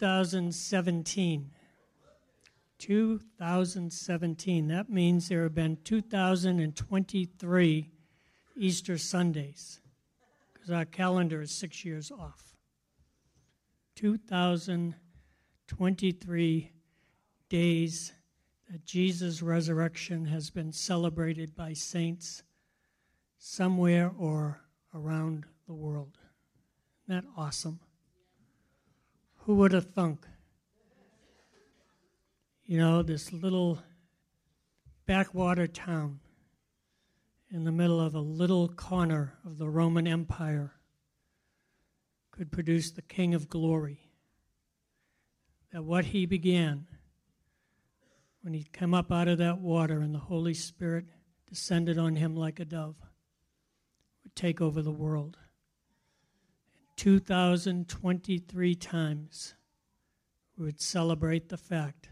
2017. 2017. That means there have been 2023 Easter Sundays because our calendar is six years off. 2023 days that Jesus' resurrection has been celebrated by saints somewhere or around the world. Isn't that awesome? Who would have thunk? You know, this little backwater town in the middle of a little corner of the Roman Empire could produce the King of Glory. That what he began when he came up out of that water and the Holy Spirit descended on him like a dove, would take over the world. 2023 times we would celebrate the fact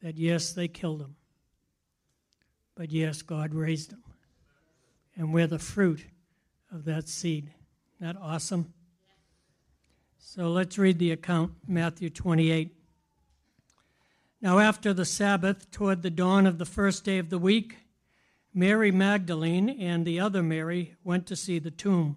that yes, they killed him, but yes, God raised him. And we're the fruit of that seed. Isn't that awesome? So let's read the account, Matthew 28. Now, after the Sabbath, toward the dawn of the first day of the week, Mary Magdalene and the other Mary went to see the tomb.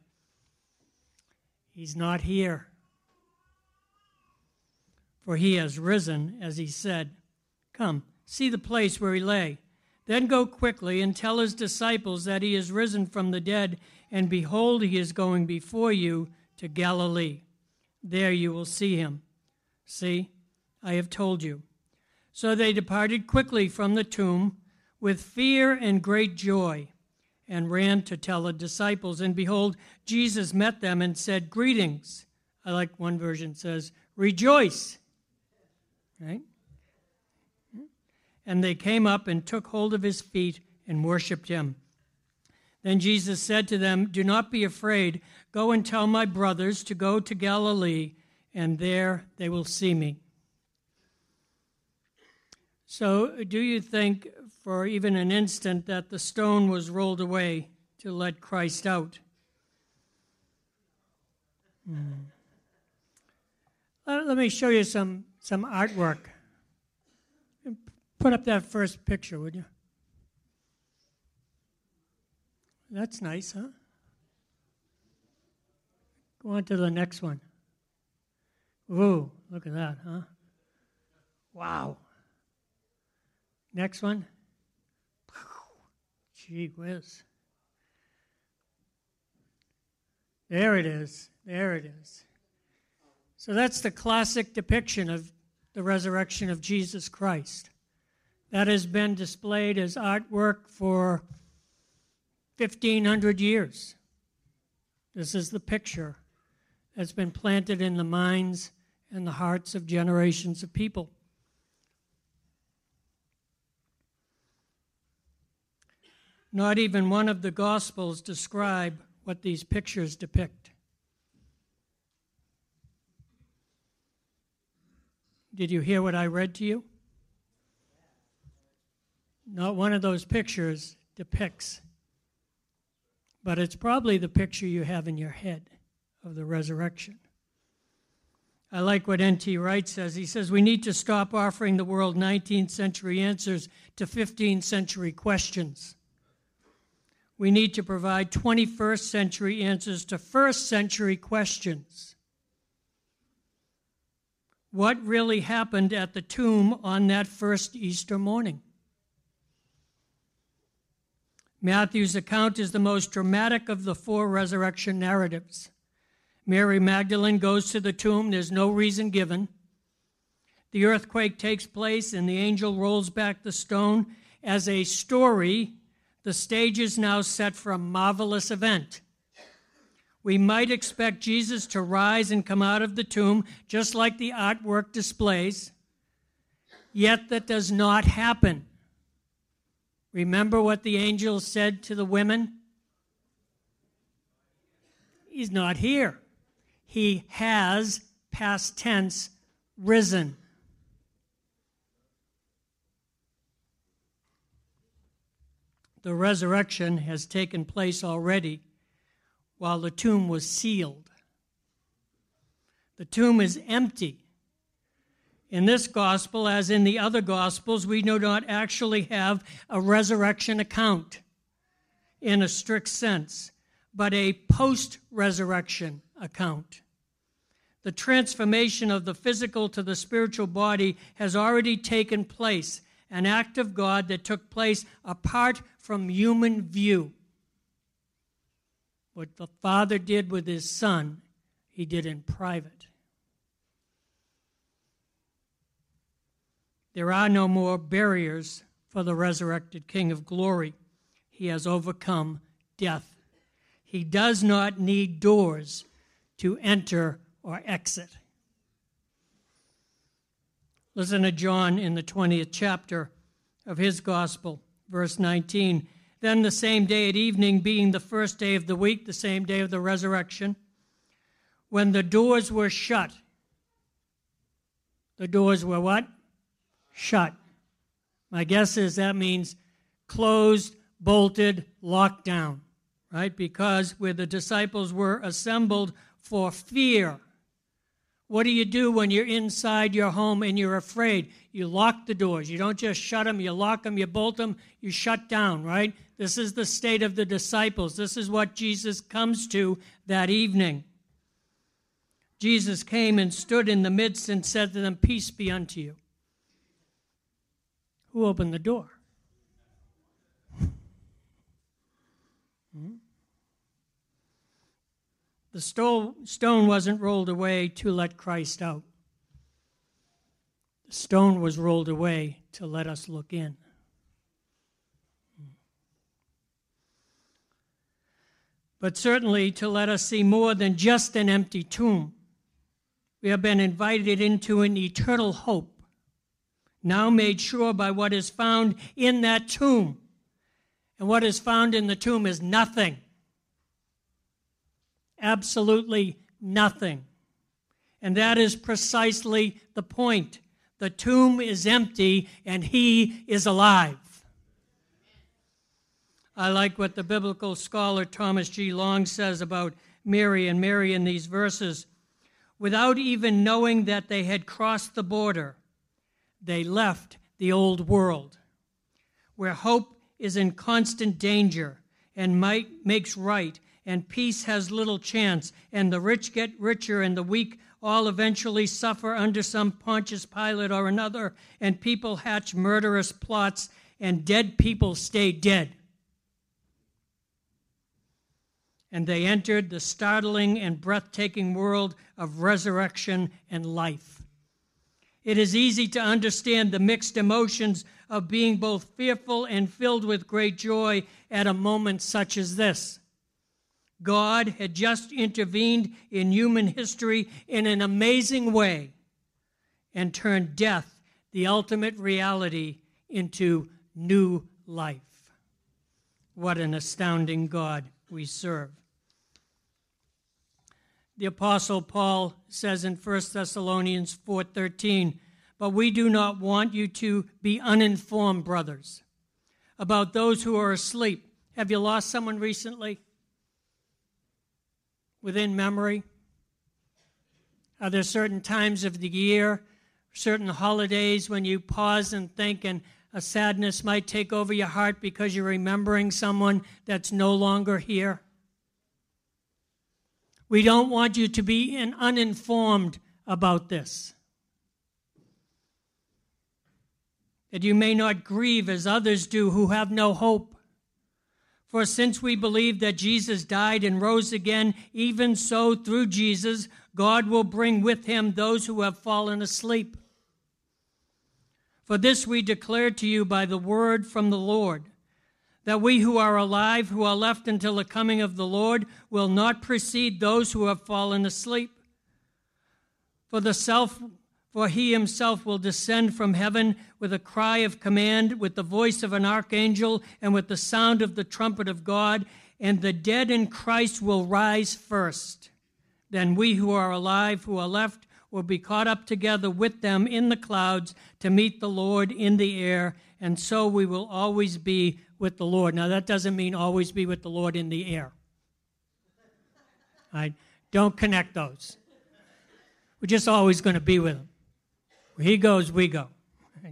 He's not here, for he has risen, as he said. Come, see the place where he lay. Then go quickly and tell his disciples that he is risen from the dead, and behold, he is going before you to Galilee. There you will see him. See, I have told you. So they departed quickly from the tomb with fear and great joy and ran to tell the disciples. And behold, Jesus met them and said, Greetings. I like one version says, Rejoice. Right? And they came up and took hold of his feet and worshiped him. Then Jesus said to them, Do not be afraid. Go and tell my brothers to go to Galilee, and there they will see me. So, do you think for even an instant that the stone was rolled away to let Christ out? Hmm. Let me show you some, some artwork. Put up that first picture, would you? That's nice, huh? Go on to the next one. Ooh, look at that, huh? Wow. Next one. Gee whiz. There it is. There it is. So that's the classic depiction of the resurrection of Jesus Christ. That has been displayed as artwork for 1,500 years. This is the picture that's been planted in the minds and the hearts of generations of people. Not even one of the Gospels describe what these pictures depict. Did you hear what I read to you? Not one of those pictures depicts, but it's probably the picture you have in your head of the resurrection. I like what N.T. Wright says. He says we need to stop offering the world 19th century answers to 15th century questions we need to provide 21st century answers to first century questions. What really happened at the tomb on that first Easter morning? Matthew's account is the most dramatic of the four resurrection narratives. Mary Magdalene goes to the tomb, there's no reason given. The earthquake takes place, and the angel rolls back the stone as a story the stage is now set for a marvelous event. We might expect Jesus to rise and come out of the tomb, just like the artwork displays. yet that does not happen. Remember what the angel said to the women? He's not here. He has, past tense, risen. The resurrection has taken place already while the tomb was sealed. The tomb is empty. In this gospel, as in the other gospels, we do not actually have a resurrection account in a strict sense, but a post resurrection account. The transformation of the physical to the spiritual body has already taken place, an act of God that took place apart from human view. What the Father did with His Son, He did in private. There are no more barriers for the resurrected King of glory. He has overcome death. He does not need doors to enter or exit. Listen to John in the 20th chapter of his gospel, verse 19. Then the same day at evening, being the first day of the week, the same day of the resurrection, when the doors were shut, the doors were what? shut. My guess is that means closed, bolted, locked down, right? Because where the disciples were assembled for fear. What do you do when you're inside your home and you're afraid? You lock the doors. You don't just shut them, you lock them, you bolt them, you shut down, right? This is the state of the disciples. This is what Jesus comes to that evening. Jesus came and stood in the midst and said to them, Peace be unto you. Who opened the door? The stone wasn't rolled away to let Christ out. The stone was rolled away to let us look in. But certainly to let us see more than just an empty tomb. We have been invited into an eternal hope now made sure by what is found in that tomb. And what is found in the tomb is nothing. Absolutely nothing. And that is precisely the point. The tomb is empty and he is alive. I like what the biblical scholar Thomas G. Long says about Mary and Mary in these verses. Without even knowing that they had crossed the border, they left the old world, where hope is in constant danger and might makes right, and peace has little chance, and the rich get richer, and the weak all eventually suffer under some Pontius Pilate or another, and people hatch murderous plots, and dead people stay dead. And they entered the startling and breathtaking world of resurrection and life. It is easy to understand the mixed emotions of being both fearful and filled with great joy at a moment such as this. God had just intervened in human history in an amazing way and turned death, the ultimate reality, into new life. What an astounding God we serve. The apostle Paul says in 1 Thessalonians 4:13, "But we do not want you to be uninformed, brothers, about those who are asleep." Have you lost someone recently? Within memory? Are there certain times of the year, certain holidays when you pause and think and a sadness might take over your heart because you're remembering someone that's no longer here? We don't want you to be uninformed about this. That you may not grieve as others do who have no hope. For since we believe that Jesus died and rose again, even so through Jesus, God will bring with him those who have fallen asleep. For this we declare to you by the word from the Lord that we who are alive, who are left until the coming of the Lord, will not precede those who have fallen asleep. For the self For he himself will descend from heaven with a cry of command, with the voice of an archangel, and with the sound of the trumpet of God, and the dead in Christ will rise first. Then we who are alive, who are left, will be caught up together with them in the clouds to meet the Lord in the air, and so we will always be with the Lord. Now, that doesn't mean always be with the Lord in the air. I don't connect those. We're just always going to be with Him. He goes, we go.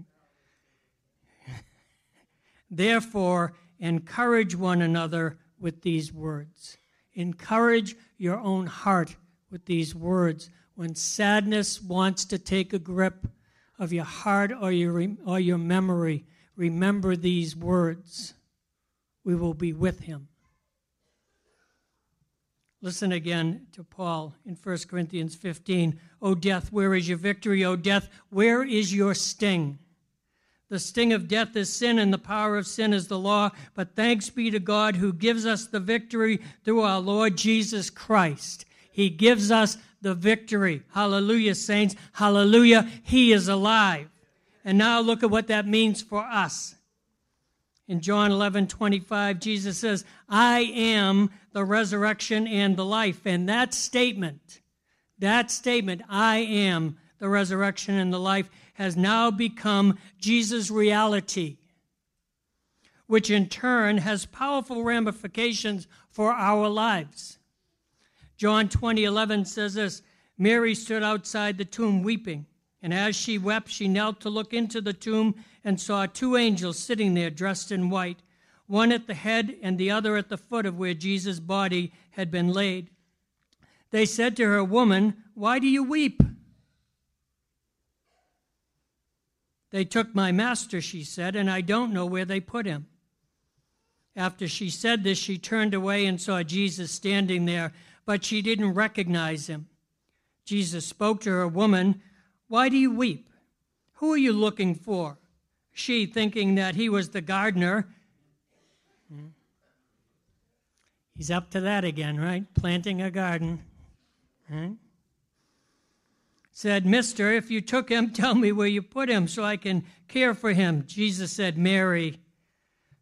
Therefore, encourage one another with these words. Encourage your own heart with these words. When sadness wants to take a grip of your heart or your, or your memory, remember these words. We will be with him. Listen again to Paul in 1 Corinthians 15. O death, where is your victory? O death, where is your sting? The sting of death is sin, and the power of sin is the law. But thanks be to God who gives us the victory through our Lord Jesus Christ. He gives us the victory. Hallelujah, saints. Hallelujah. He is alive. And now look at what that means for us. In John 11, 25, Jesus says, I am the resurrection and the life. And that statement, that statement, I am the resurrection and the life, has now become Jesus' reality, which in turn has powerful ramifications for our lives. John 20, 11 says this Mary stood outside the tomb weeping. And as she wept, she knelt to look into the tomb and saw two angels sitting there dressed in white, one at the head and the other at the foot of where Jesus' body had been laid. They said to her, Woman, why do you weep? They took my master, she said, and I don't know where they put him. After she said this, she turned away and saw Jesus standing there, but she didn't recognize him. Jesus spoke to her, Woman, why do you weep? Who are you looking for? She, thinking that he was the gardener, he's up to that again, right? Planting a garden. Right? Said, Mister, if you took him, tell me where you put him so I can care for him. Jesus said, Mary.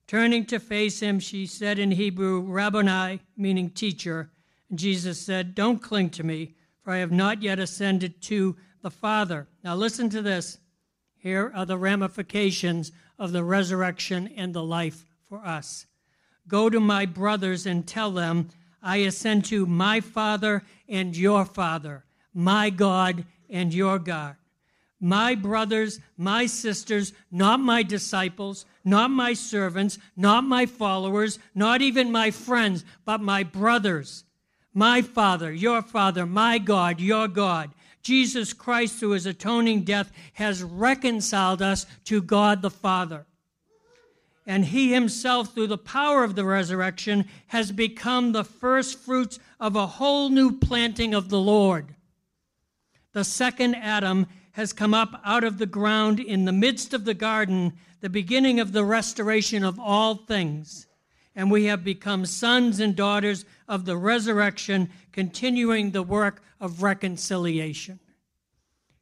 Turning to face him, she said in Hebrew, Rabboni, meaning teacher. And Jesus said, Don't cling to me, for I have not yet ascended to the Father. Now, listen to this. Here are the ramifications of the resurrection and the life for us. Go to my brothers and tell them, I ascend to my Father and your Father, my God and your God. My brothers, my sisters, not my disciples, not my servants, not my followers, not even my friends, but my brothers, my Father, your Father, my God, your God. Jesus Christ, through his atoning death, has reconciled us to God the Father. And he himself, through the power of the resurrection, has become the first fruits of a whole new planting of the Lord. The second Adam has come up out of the ground in the midst of the garden, the beginning of the restoration of all things. And we have become sons and daughters of the resurrection, continuing the work of reconciliation.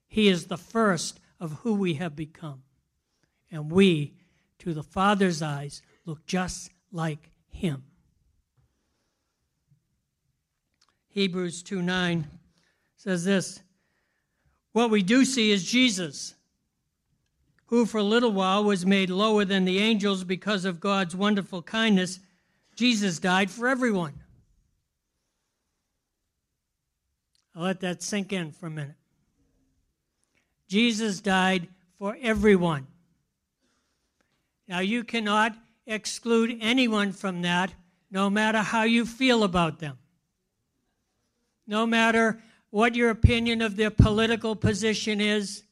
He is the first of who we have become. And we, to the Father's eyes, look just like him. Hebrews 2 9 says this What we do see is Jesus, who for a little while was made lower than the angels because of God's wonderful kindness. Jesus died for everyone. I'll let that sink in for a minute. Jesus died for everyone. Now, you cannot exclude anyone from that, no matter how you feel about them. No matter what your opinion of their political position is,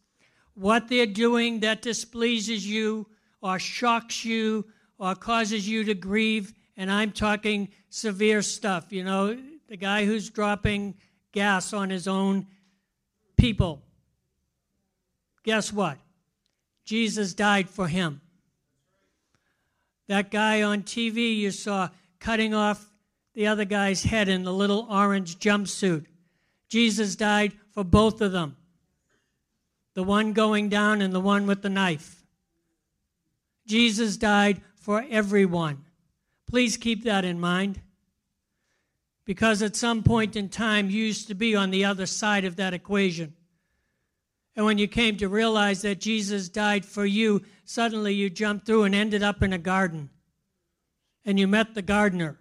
what they're doing that displeases you or shocks you or causes you to grieve. And I'm talking severe stuff, you know, the guy who's dropping gas on his own people. Guess what? Jesus died for him. That guy on TV you saw cutting off the other guy's head in the little orange jumpsuit. Jesus died for both of them. the one going down and the one with the knife. Jesus died for everyone. Please keep that in mind. Because at some point in time, you used to be on the other side of that equation. And when you came to realize that Jesus died for you, suddenly you jumped through and ended up in a garden. And you met the gardener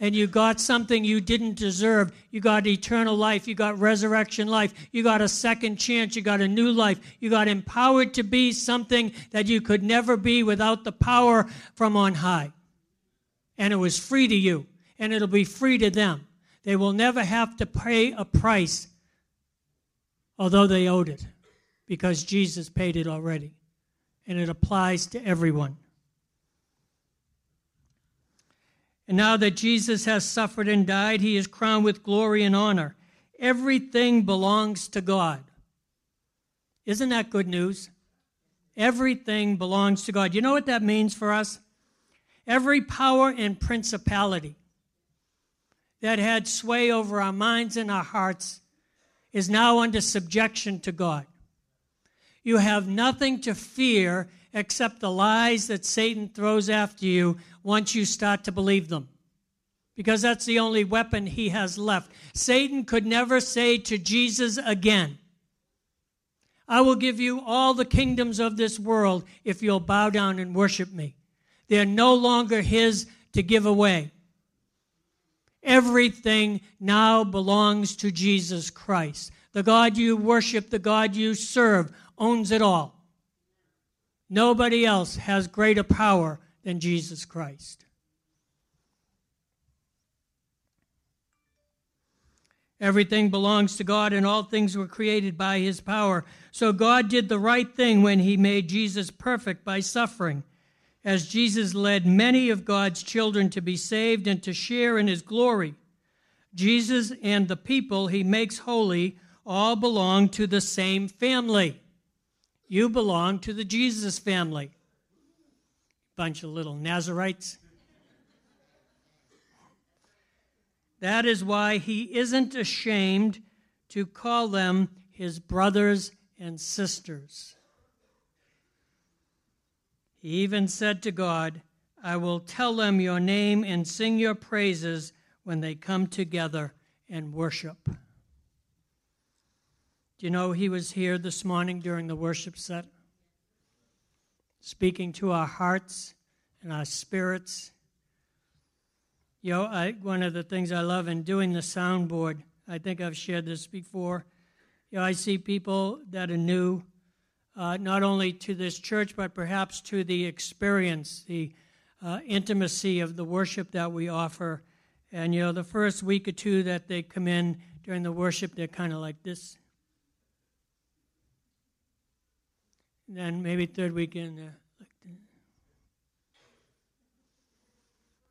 and you got something you didn't deserve. You got eternal life. You got resurrection life. You got a second chance. You got a new life. You got empowered to be something that you could never be without the power from on high. And it was free to you, and it'll be free to them. They will never have to pay a price, although they owed it, because Jesus paid it already. And it applies to everyone. And now that Jesus has suffered and died, he is crowned with glory and honor. Everything belongs to God. Isn't that good news? Everything belongs to God. You know what that means for us? Every power and principality that had sway over our minds and our hearts is now under subjection to God. You have nothing to fear except the lies that Satan throws after you once you start to believe them. Because that's the only weapon he has left. Satan could never say to Jesus again, I will give you all the kingdoms of this world if you'll bow down and worship me. They're no longer his to give away. Everything now belongs to Jesus Christ. The God you worship, the God you serve, owns it all. Nobody else has greater power than Jesus Christ. Everything belongs to God, and all things were created by His power. So God did the right thing when He made Jesus perfect by suffering, as Jesus led many of God's children to be saved and to share in His glory. Jesus and the people He makes holy all belong to the same family. You belong to the Jesus family. Bunch of little Nazarites. That is why he isn't ashamed to call them his brothers and sisters. He even said to God, I will tell them your name and sing your praises when they come together and worship. Do you know he was here this morning during the worship set? Speaking to our hearts and our spirits. You know, I, one of the things I love in doing the soundboard, I think I've shared this before. You know, I see people that are new, uh, not only to this church, but perhaps to the experience, the uh, intimacy of the worship that we offer. And, you know, the first week or two that they come in during the worship, they're kind of like this. And then maybe third weekend, uh, like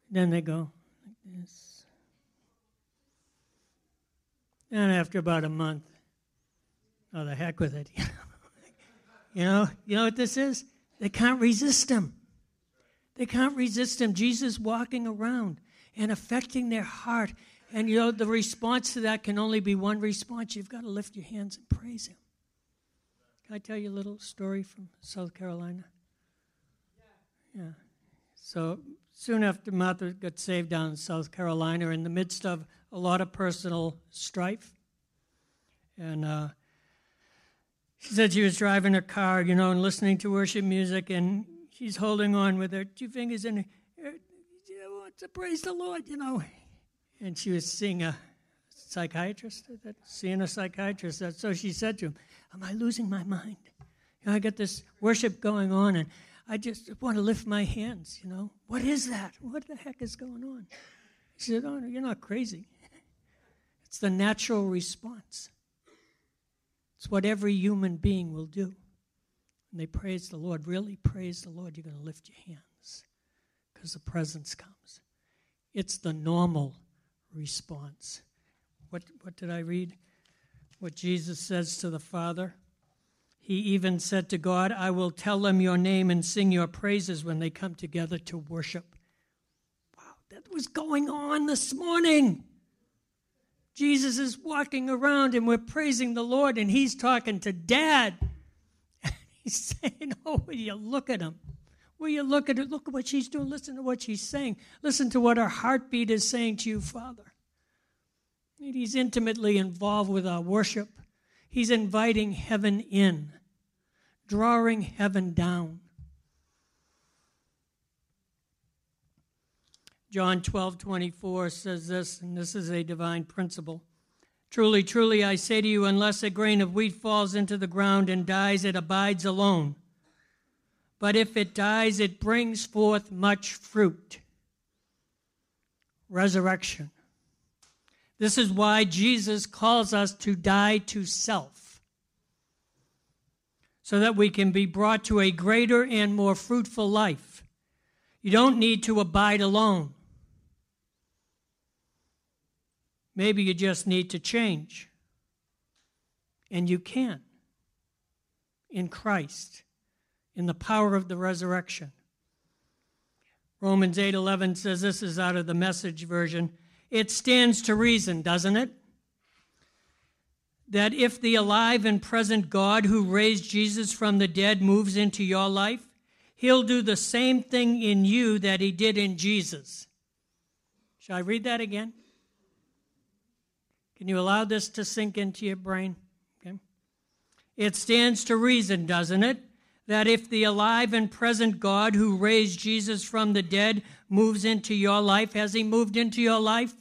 Then they go like this. And after about a month, oh, the heck with it. you know, you know what this is? They can't resist him. They can't resist him. Jesus walking around and affecting their heart. And you know, the response to that can only be one response. You've got to lift your hands and praise him. I tell you a little story from South Carolina? Yeah. So soon after Martha got saved down in South Carolina, in the midst of a lot of personal strife, and uh, she said she was driving her car, you know, and listening to worship music, and she's holding on with her two fingers in her, to praise the Lord, you know. And she was singing a psychiatrist, seeing a psychiatrist. So she said to him, Am I losing my mind? You know, I got this worship going on, and I just want to lift my hands. You know, what is that? What the heck is going on? He said, Oh, no, you're not crazy. It's the natural response. It's what every human being will do. And they praise the Lord, really praise the Lord, you're going to lift your hands because the presence comes. It's the normal response. What, what did I read? what Jesus says to the Father. He even said to God, I will tell them your name and sing your praises when they come together to worship. Wow, that was going on this morning. Jesus is walking around and we're praising the Lord, and he's talking to Dad. He's saying, Oh, will you look at him? Will you look at it? Look at what she's doing. Listen to what she's saying. Listen to what her heartbeat is saying to you, Father. He's intimately involved with our worship. He's inviting heaven in, drawing heaven down. John 12, 24 says this, and this is a divine principle. Truly, truly, I say to you, unless a grain of wheat falls into the ground and dies, it abides alone. But if it dies, it brings forth much fruit. Resurrection. This is why Jesus calls us to die to self, so that we can be brought to a greater and more fruitful life. You don't need to abide alone. Maybe you just need to change. And you can in Christ, in the power of the resurrection. Romans 8:11 says this is out of the message version. It stands to reason, doesn't it? That if the alive and present God who raised Jesus from the dead moves into your life, he'll do the same thing in you that he did in Jesus. Shall I read that again? Can you allow this to sink into your brain? Okay. It stands to reason, doesn't it? That if the alive and present God who raised Jesus from the dead moves into your life, has he moved into your life?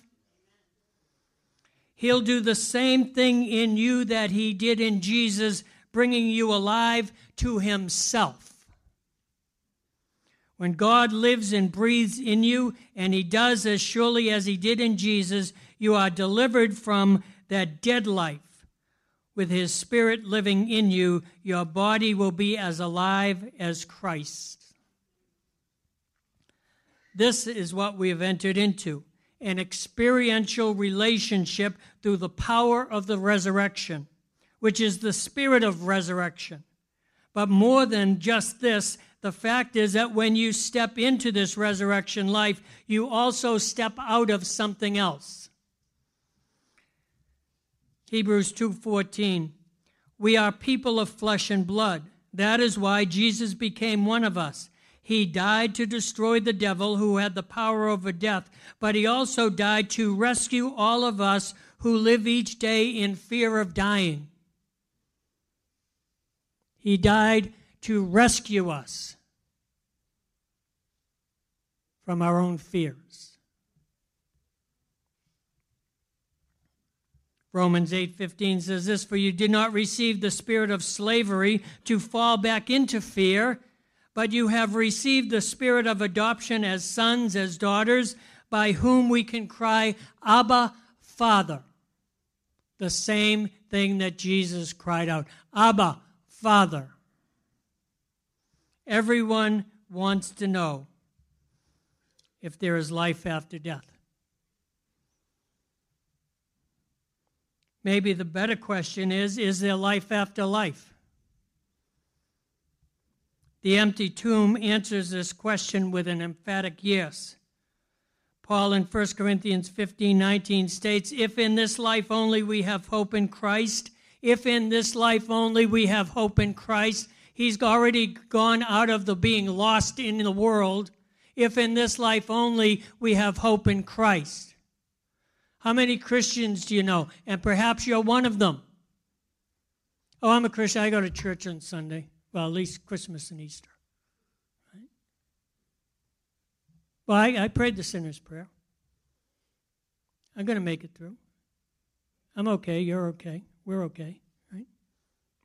He'll do the same thing in you that he did in Jesus, bringing you alive to himself. When God lives and breathes in you, and he does as surely as he did in Jesus, you are delivered from that dead life. With his spirit living in you, your body will be as alive as Christ. This is what we have entered into an experiential relationship through the power of the resurrection, which is the spirit of resurrection. But more than just this, the fact is that when you step into this resurrection life, you also step out of something else. Hebrews 2:14 We are people of flesh and blood. That is why Jesus became one of us. He died to destroy the devil who had the power over death, but he also died to rescue all of us who live each day in fear of dying. He died to rescue us from our own fears. Romans 8:15 says this for you did not receive the spirit of slavery to fall back into fear but you have received the spirit of adoption as sons as daughters by whom we can cry abba father. The same thing that Jesus cried out abba father. Everyone wants to know if there is life after death. Maybe the better question is Is there life after life? The empty tomb answers this question with an emphatic yes. Paul in 1 Corinthians 15 19 states, If in this life only we have hope in Christ, if in this life only we have hope in Christ, he's already gone out of the being lost in the world. If in this life only we have hope in Christ. How many Christians do you know? And perhaps you're one of them. Oh, I'm a Christian. I go to church on Sunday. Well, at least Christmas and Easter. Right? Well, I, I prayed the sinner's prayer. I'm going to make it through. I'm okay. You're okay. We're okay. Right?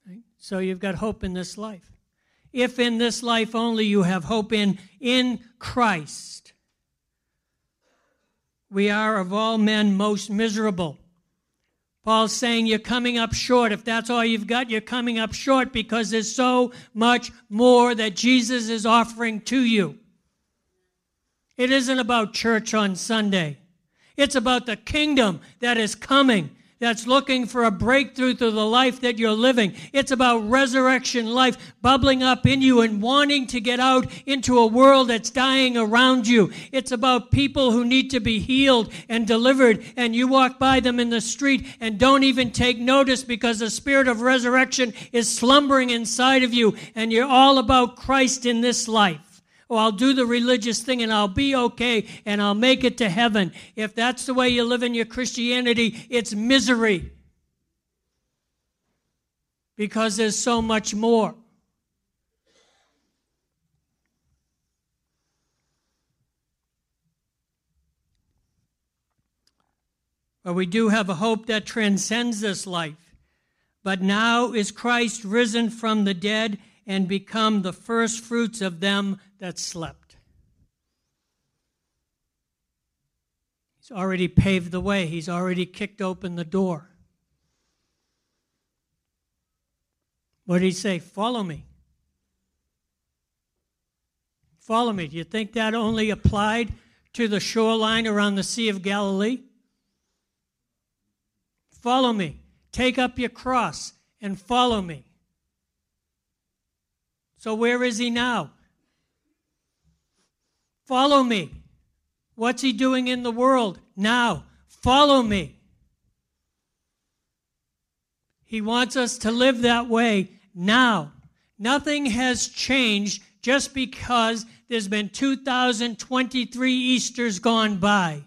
right? So you've got hope in this life. If in this life only you have hope in, in Christ, we are of all men most miserable. Paul's saying you're coming up short. If that's all you've got, you're coming up short because there's so much more that Jesus is offering to you. It isn't about church on Sunday. It's about the kingdom that is coming, that's looking for a breakthrough through the life that you're living. It's about resurrection life bubbling up in you and wanting to get out into a world that's dying around you. It's about people who need to be healed and delivered, and you walk by them in the street and don't even take notice because the spirit of resurrection is slumbering inside of you, and you're all about Christ in this life. Oh, I'll do the religious thing and I'll be okay and I'll make it to heaven. If that's the way you live in your Christianity, it's misery. Because there's so much more. But we do have a hope that transcends this life. But now is Christ risen from the dead and become the first fruits of them that slept. He's already paved the way, He's already kicked open the door. What did He say? Follow me. Follow me. Do you think that only applied to the shoreline around the Sea of Galilee? Follow me. Take up your cross and follow me. So, where is he now? Follow me. What's he doing in the world now? Follow me. He wants us to live that way now. Nothing has changed just because there's been 2023 Easters gone by.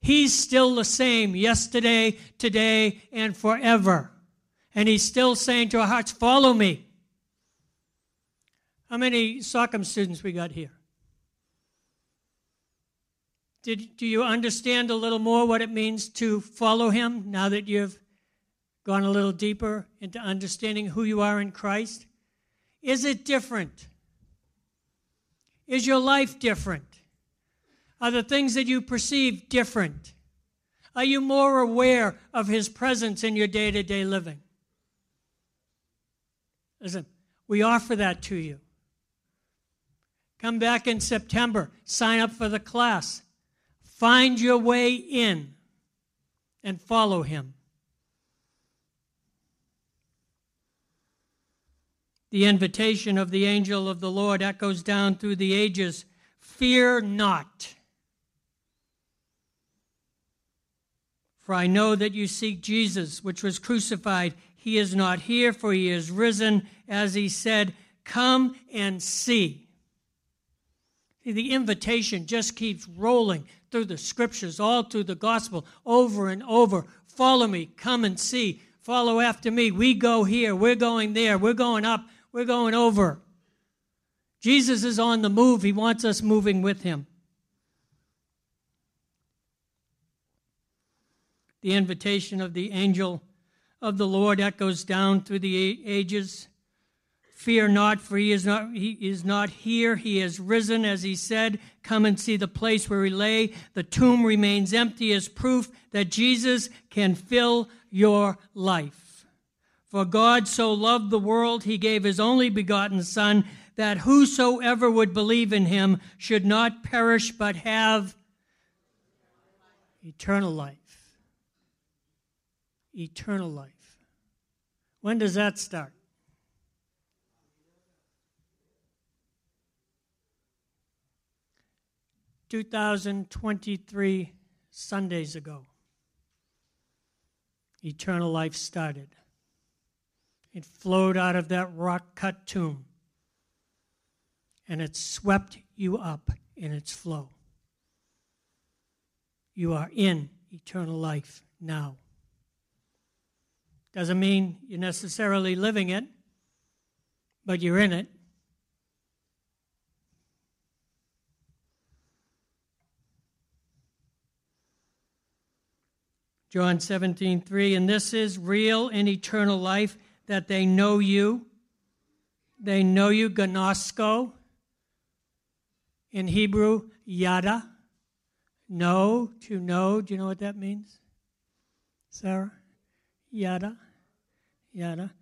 He's still the same yesterday, today, and forever. And he's still saying to our hearts, Follow me. How many Sockham students we got here? Did, do you understand a little more what it means to follow him now that you've gone a little deeper into understanding who you are in Christ? Is it different? Is your life different? Are the things that you perceive different? Are you more aware of his presence in your day to day living? Listen, we offer that to you. Come back in September. Sign up for the class. Find your way in and follow him. The invitation of the angel of the Lord echoes down through the ages Fear not. For I know that you seek Jesus, which was crucified. He is not here, for he is risen, as he said, Come and see. The invitation just keeps rolling through the scriptures, all through the gospel, over and over. Follow me, come and see. Follow after me. We go here, we're going there, we're going up, we're going over. Jesus is on the move. He wants us moving with him. The invitation of the angel of the Lord echoes down through the ages. Fear not, for he is not, he is not here. He is risen, as he said. Come and see the place where he lay. The tomb remains empty as proof that Jesus can fill your life. For God so loved the world, he gave his only begotten Son, that whosoever would believe in him should not perish but have eternal life. Eternal life. When does that start? 2023 Sundays ago, eternal life started. It flowed out of that rock cut tomb and it swept you up in its flow. You are in eternal life now. Doesn't mean you're necessarily living it, but you're in it. John 17, 3. And this is real and eternal life, that they know you. They know you, gnosko. In Hebrew, yada. Know, to know. Do you know what that means? Sarah? Yada. Yada.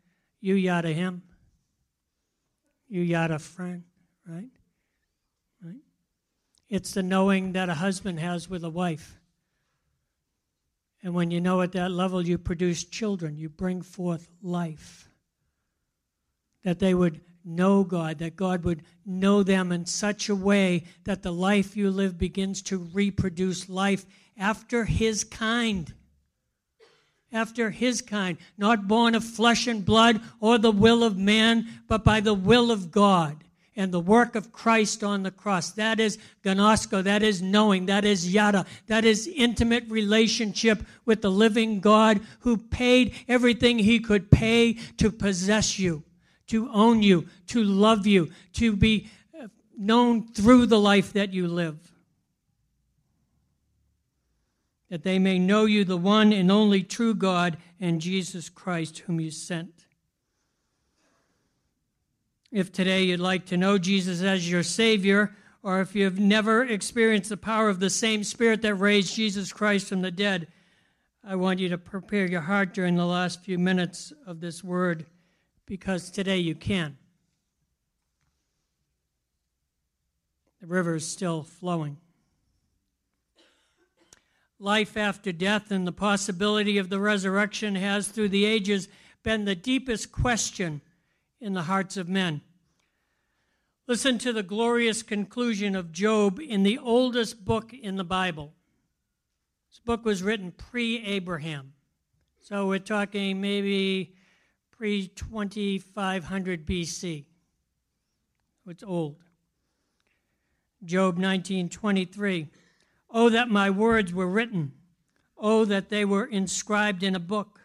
You yada him. You yada friend, right? Right? It's the knowing that a husband has with a wife. And when you know at that level, you produce children, you bring forth life. That they would know God, that God would know them in such a way that the life you live begins to reproduce life after His kind. After His kind, not born of flesh and blood or the will of man, but by the will of God and the work of Christ on the cross. That is gnosko, that is knowing, that is yada, that is intimate relationship with the living God who paid everything he could pay to possess you, to own you, to love you, to be uh, known through the life that you live. That they may know you, the one and only true God, and Jesus Christ, whom you sent. If today you'd like to know Jesus as your Savior, or if you've never experienced the power of the same Spirit that raised Jesus Christ from the dead, I want you to prepare your heart during the last few minutes of this word because today you can. The river is still flowing. Life after death and the possibility of the resurrection has, through the ages, been the deepest question in the hearts of men. Listen to the glorious conclusion of Job in the oldest book in the Bible. This book was written pre Abraham. So we're talking maybe pre 2500 BC. It's old. Job 19:23. Oh that my words were written. Oh that they were inscribed in a book.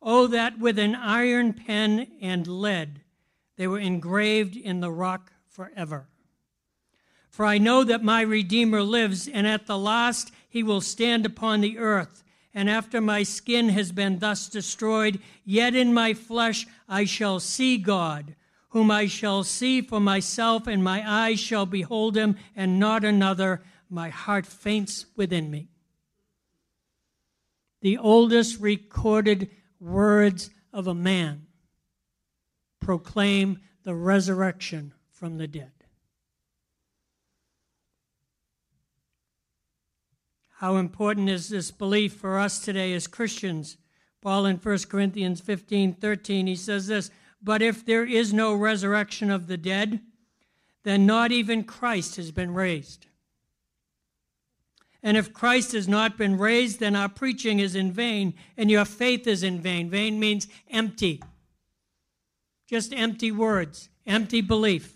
Oh that with an iron pen and lead they were engraved in the rock forever. For I know that my Redeemer lives, and at the last he will stand upon the earth. And after my skin has been thus destroyed, yet in my flesh I shall see God, whom I shall see for myself, and my eyes shall behold him, and not another. My heart faints within me. The oldest recorded words of a man proclaim the resurrection from the dead. How important is this belief for us today as Christians? Paul in 1 Corinthians 15 13, he says this But if there is no resurrection of the dead, then not even Christ has been raised. And if Christ has not been raised, then our preaching is in vain and your faith is in vain. Vain means empty. Just empty words, empty belief.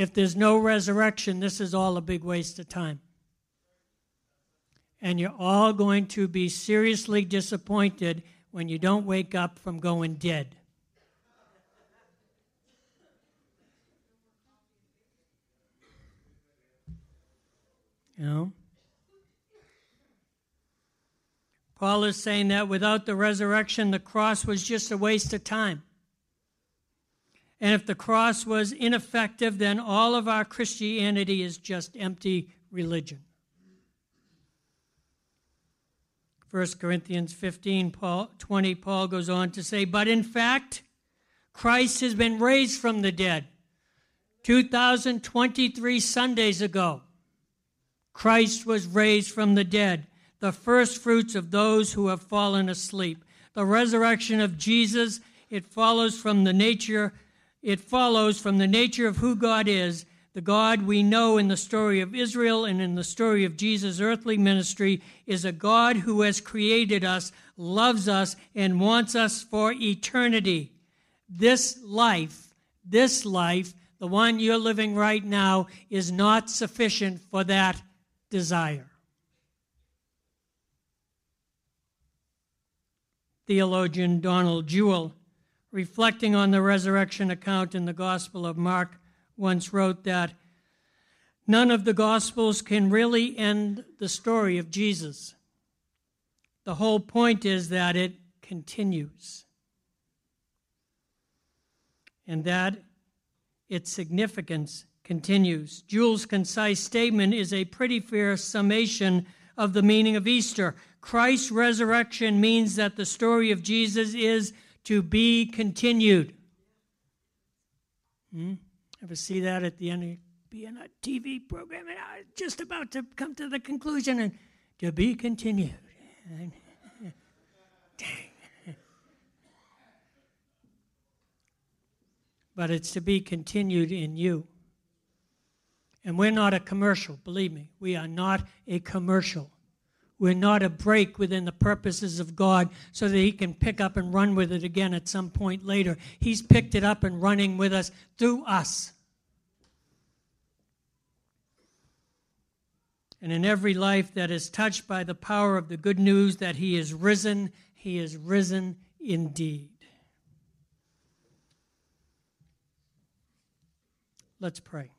If there's no resurrection, this is all a big waste of time. And you're all going to be seriously disappointed when you don't wake up from going dead. You know? Paul is saying that without the resurrection, the cross was just a waste of time. And if the cross was ineffective, then all of our Christianity is just empty religion. 1 Corinthians 15, Paul, 20, Paul goes on to say, But in fact, Christ has been raised from the dead. 2023 Sundays ago, Christ was raised from the dead, the first fruits of those who have fallen asleep. The resurrection of Jesus, it follows from the nature it follows from the nature of who God is, the God we know in the story of Israel and in the story of Jesus' earthly ministry is a God who has created us, loves us, and wants us for eternity. This life, this life, the one you're living right now, is not sufficient for that desire. Theologian Donald Juel reflecting on the resurrection account in the Gospel of Mark, once wrote that none of the Gospels can really end the story of Jesus. The whole point is that it continues. And that its significance continues. Juel's concise statement is a pretty fair summation of the meaning of Easter. Christ's resurrection means that the story of Jesus is to be continued. Hmm? Ever see that at the end of being a TV program and I was just about to come to the conclusion and to be continued. Dang. But it's to be continued in you. And we're not a commercial, believe me. We are not a commercial. We're not a break within the purposes of God so that He can pick up and run with it again at some point later. He's picked it up and running with us through us. And in every life that is touched by the power of the good news that He is risen, He is risen indeed. Let's pray.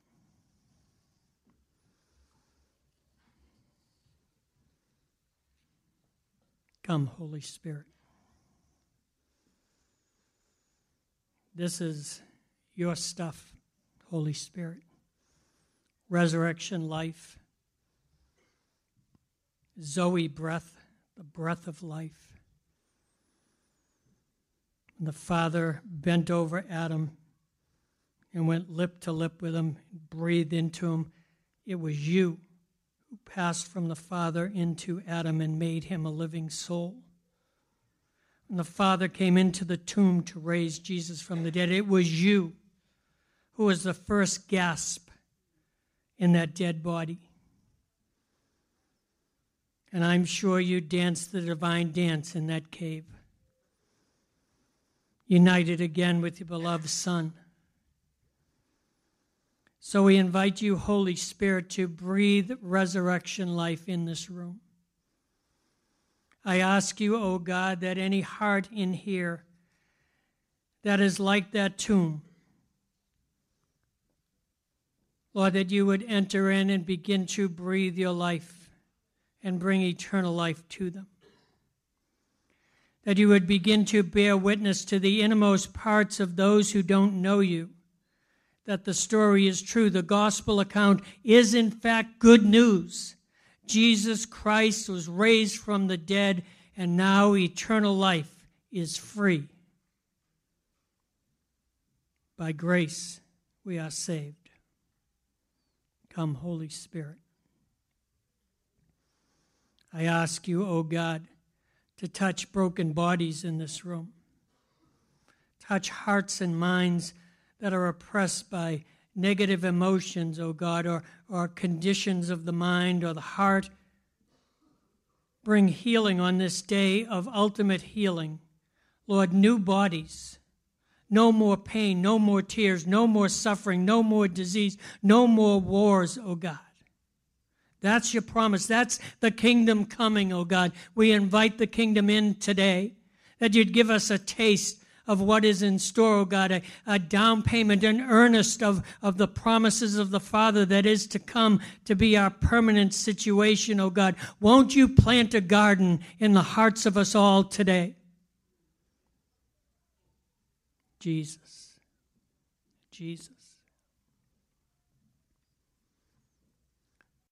Come, Holy Spirit. This is your stuff, Holy Spirit. Resurrection life, Zoe breath, the breath of life. And the Father bent over Adam and went lip to lip with him, breathed into him. It was you who passed from the Father into Adam and made him a living soul. When the Father came into the tomb to raise Jesus from the dead, it was you who was the first gasp in that dead body. And I'm sure you danced the divine dance in that cave, united again with your beloved Son. So we invite you, Holy Spirit, to breathe resurrection life in this room. I ask you, O oh God, that any heart in here that is like that tomb, Lord, that you would enter in and begin to breathe your life and bring eternal life to them. That you would begin to bear witness to the innermost parts of those who don't know you that the story is true. The gospel account is, in fact, good news. Jesus Christ was raised from the dead, and now eternal life is free. By grace, we are saved. Come, Holy Spirit. I ask you, O oh God, to touch broken bodies in this room, touch hearts and minds that are oppressed by negative emotions, O oh God, or, or conditions of the mind or the heart. Bring healing on this day of ultimate healing. Lord, new bodies. No more pain, no more tears, no more suffering, no more disease, no more wars, O oh God. That's your promise. That's the kingdom coming, O oh God. We invite the kingdom in today, that you'd give us a taste of what is in store, oh God, a, a down payment, an earnest of, of the promises of the Father that is to come to be our permanent situation, oh God. Won't you plant a garden in the hearts of us all today? Jesus. Jesus.